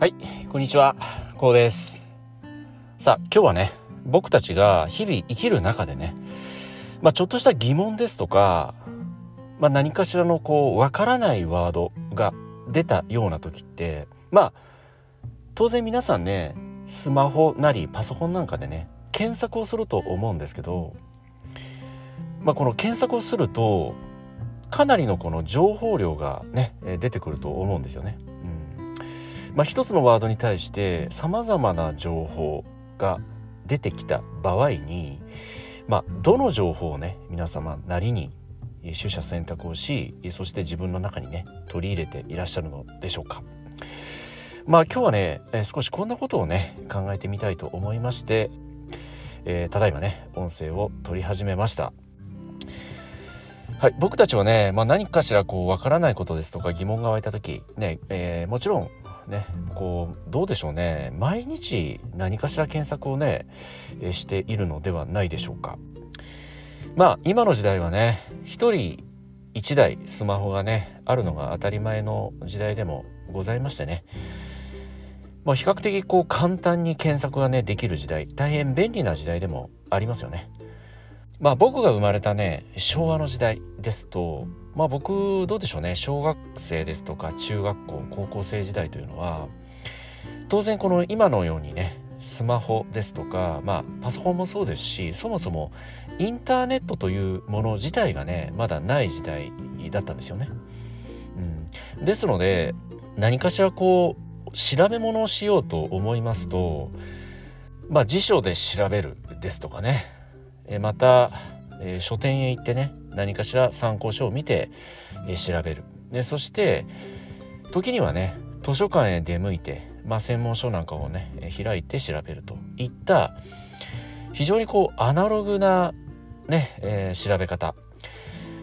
はい、こんにちは、こうです。さあ、今日はね、僕たちが日々生きる中でね、まあ、ちょっとした疑問ですとか、まあ、何かしらのこう、わからないワードが出たような時って、まあ、当然皆さんね、スマホなりパソコンなんかでね、検索をすると思うんですけど、まあ、この検索をすると、かなりのこの情報量がね、出てくると思うんですよね。まあ、一つのワードに対して様々な情報が出てきた場合に、まあ、どの情報をね皆様なりに取捨選択をしそして自分の中にね取り入れていらっしゃるのでしょうか。まあ今日はね少しこんなことをね考えてみたいと思いまして、えー、ただいまね音声を取り始めました。はい、僕たちはね、まあ、何かしらこうわからないことですとか疑問が湧いた時ね、えー、もちろんね、こう、どうでしょうね。毎日何かしら検索をね、しているのではないでしょうか。まあ、今の時代はね、一人一台スマホがね、あるのが当たり前の時代でもございましてね。まあ、比較的こう簡単に検索がね、できる時代、大変便利な時代でもありますよね。まあ僕が生まれたね、昭和の時代ですと、まあ僕どうでしょうね。小学生ですとか中学校高校生時代というのは当然この今のようにねスマホですとかまあパソコンもそうですしそもそもインターネットというもの自体がねまだない時代だったんですよね。うん、ですので何かしらこう調べ物をしようと思いますとまあ辞書で調べるですとかね。また、えー、書店へ行ってね何かしら参考書を見て、え、調べる。で、そして、時にはね、図書館へ出向いて、まあ、専門書なんかをね、開いて調べるといった、非常にこう、アナログな、ね、えー、調べ方。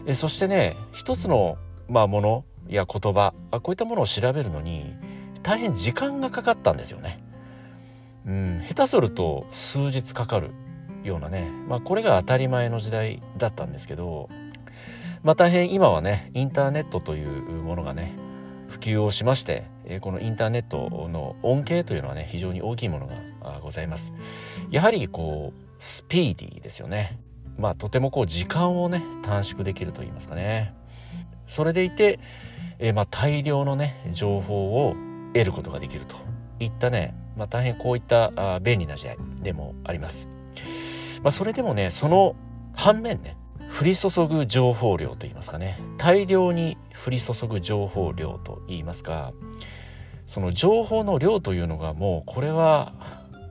えそしてね、一つの、まあ、ものや言葉あ、こういったものを調べるのに、大変時間がかかったんですよね。うん、下手すると数日かかるようなね、まあ、これが当たり前の時代だったんですけど、まあ大変今はね、インターネットというものがね、普及をしまして、このインターネットの恩恵というのはね、非常に大きいものがございます。やはりこう、スピーディーですよね。まあとてもこう時間をね、短縮できると言いますかね。それでいて、えまあ大量のね、情報を得ることができるといったね、まあ大変こういったあ便利な時代でもあります。まあそれでもね、その反面ね、降り注ぐ情報量と言いますかね大量に降り注ぐ情報量と言いますかその情報の量というのがもうこれは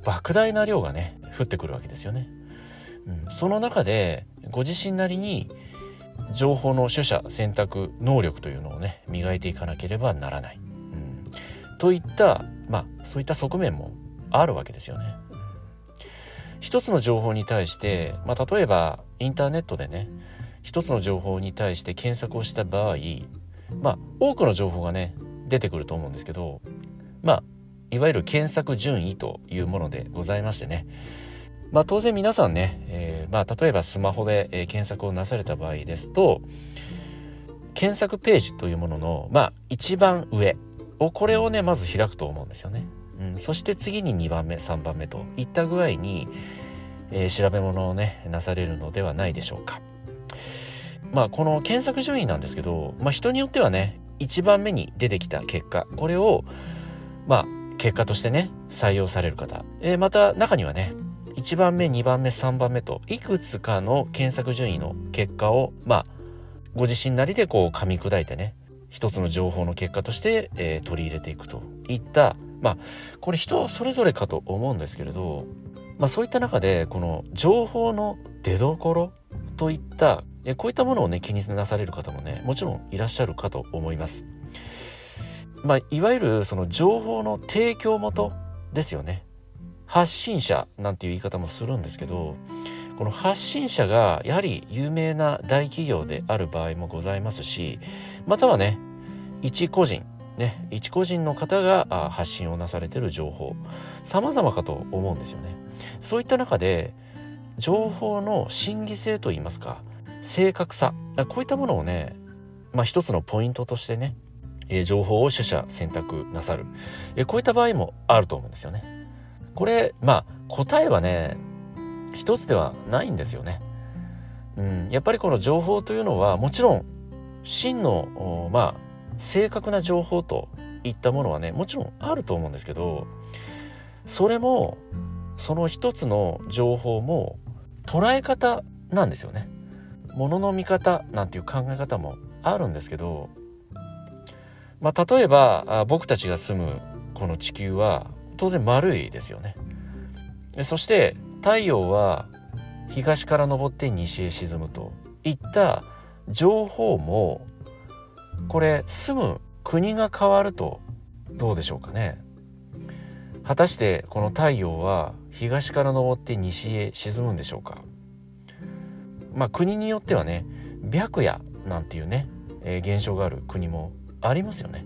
莫大な量がね降ってくるわけですよね。うん、その中でご自身なりに情報の取捨選択能力というのをね磨いていかなければならない。うん、といったまあそういった側面もあるわけですよね。一つの情報に対して、まあ、例えばインターネットでね一つの情報に対して検索をした場合まあ多くの情報がね出てくると思うんですけどまあいわゆる検索順位というものでございましてねまあ当然皆さんね、えー、まあ例えばスマホで、え、検索をなされた場合ですと検索ページというもののまあ一番上をこれをねまず開くと思うんですよね。うん、そして次に2番目3番目といった具合に、えー、調べ物をねなされるのではないでしょうか。まあこの検索順位なんですけど、まあ、人によってはね1番目に出てきた結果これをまあ結果としてね採用される方、えー、また中にはね1番目2番目3番目といくつかの検索順位の結果をまあご自身なりでこう噛み砕いてね一つの情報の結果として、えー、取り入れていくといったまあこれ人それぞれかと思うんですけれど、まあ、そういった中でこの情報の出どころといったこういったものをね気になされる方もねもちろんいらっしゃるかと思います。まあ、いわゆるその情報の提供元ですよね。発信者なんていう言い方もするんですけどこの発信者がやはり有名な大企業である場合もございますしまたはね一個人ね、一個人の方が発信をなされている情報様々かと思うんですよね。そういった中で情報の真偽性といいますか正確さこういったものをね、まあ、一つのポイントとしてね情報を取捨選択なさる、こういった場合もあると思うんですよね。これまあ答えはね一つではないんですよね。うん、やっぱりこの情報というのはもちろん真のまあ正確な情報といったものはねもちろんあると思うんですけどそれもその一つの情報も捉え方なんですよね。ものの見方なんていう考え方もあるんですけどまあ、例えば僕たちが住むこの地球は当然丸いですよね。そして太陽は東から昇って西へ沈むといった情報もこれ住む国が変わるとどうでしょうかね。果たしてこの太陽は東から昇って西へ沈むんでしょうか。まあ国によってはね白夜なんていうね、えー、現象がある国もありますよね。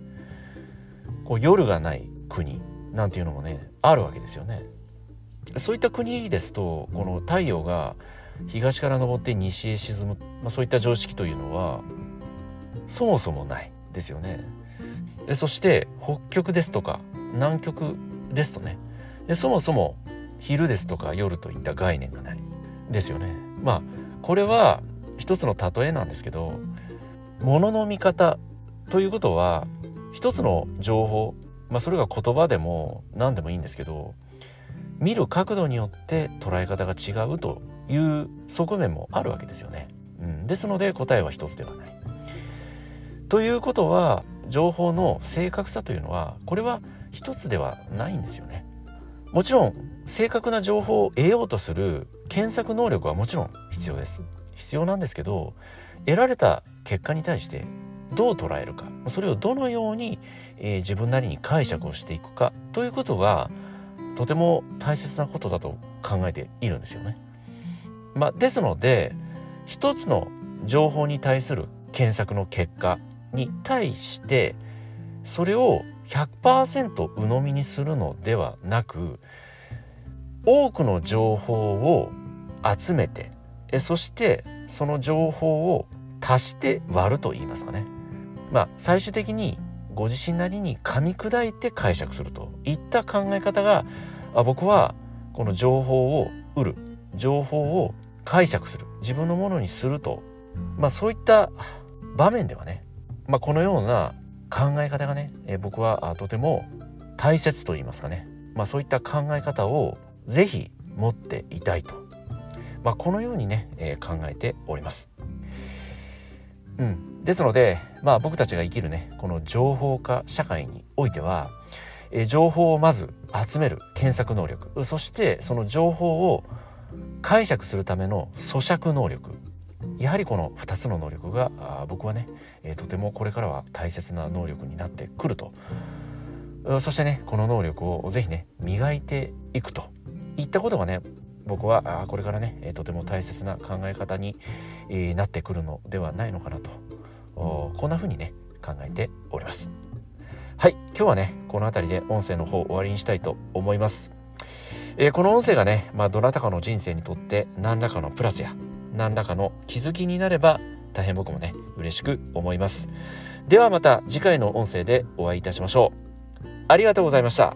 こう夜がない国なんていうのもねあるわけですよね。そういった国ですとこの太陽が東から昇って西へ沈む、まあ、そういった常識というのはそもそもないですよね。そして北極ですとか南極ですとねそもそも昼ですとか夜といった概念がないですよね。まあこれは一つの例えなんですけど物の見方ということは一つの情報、まあ、それが言葉でも何でもいいんですけど見る角度によって捉え方が違うという側面もあるわけですよね。うん、ですので答えは一つではない。ということは情報の正確さというのはこれは一つではないんですよね。もちろん正確な情報を得ようとする検索能力はもちろん必要です。必要なんですけど得られた結果に対してどう捉えるかそれをどのように、えー、自分なりに解釈をしていくかということがとても大切なことだと考えているんですよね。まあ、ですので一つの情報に対する検索の結果に対してそれを100%鵜呑みにするのではなく多くの情報を集めてそしてその情報を足して割ると言いますかね。まあ最終的にご自身なりに噛み砕いて解釈すると。いった考え方が僕はこの情報を得る。情報を解釈する。自分のものにすると。まあそういった場面ではね、まあ、このような考え方がね、え僕はとても大切と言いますかね、まあ、そういった考え方をぜひ持っていたいと、まあ、このようにね、え、考えております。うん、ですので、まあ、僕たちが生きるねこの情報化社会においては、え情報をまず集める検索能力。そしてその情報を解釈するための咀嚼能力。やはりこの2つの能力が僕はね、えとてもこれからは大切な能力になってくると。そしてねこの能力をぜひね磨いていくと。いったことがね僕はこれからねとても大切な考え方になってくるのではないのかなと。こんな風にね考えております。はい今日はねこの辺りで音声の方終わりにしたいと思います、えー、この音声がね、まあ、どなたかの人生にとって何らかのプラスや何らかの気づきになれば大変僕もね嬉しく思います。ではまた次回の音声でお会いいたしましょう。ありがとうございました。